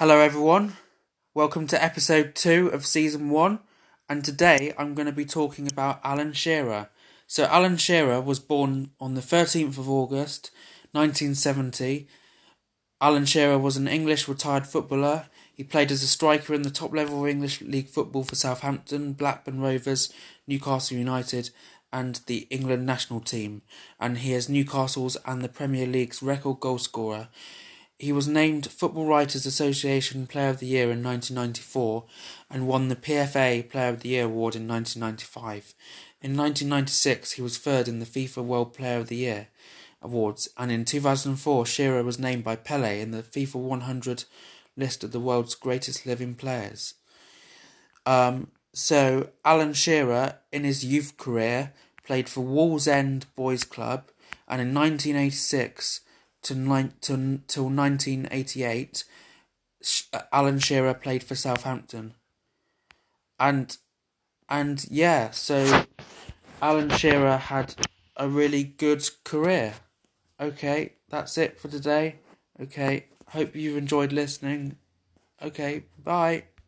Hello, everyone. Welcome to episode two of season one. And today I'm going to be talking about Alan Shearer. So, Alan Shearer was born on the 13th of August 1970. Alan Shearer was an English retired footballer. He played as a striker in the top level of English League football for Southampton, Blackburn Rovers, Newcastle United, and the England national team. And he is Newcastle's and the Premier League's record goalscorer. He was named Football Writers Association Player of the Year in 1994 and won the PFA Player of the Year award in 1995. In 1996, he was third in the FIFA World Player of the Year awards, and in 2004, Shearer was named by Pele in the FIFA 100 list of the world's greatest living players. Um, so, Alan Shearer, in his youth career, played for Wallsend Boys Club, and in 1986 to, ni- to, till 1988, uh, Alan Shearer played for Southampton. And and yeah, so Alan Shearer had a really good career. Okay, that's it for today. Okay, hope you've enjoyed listening. Okay, bye.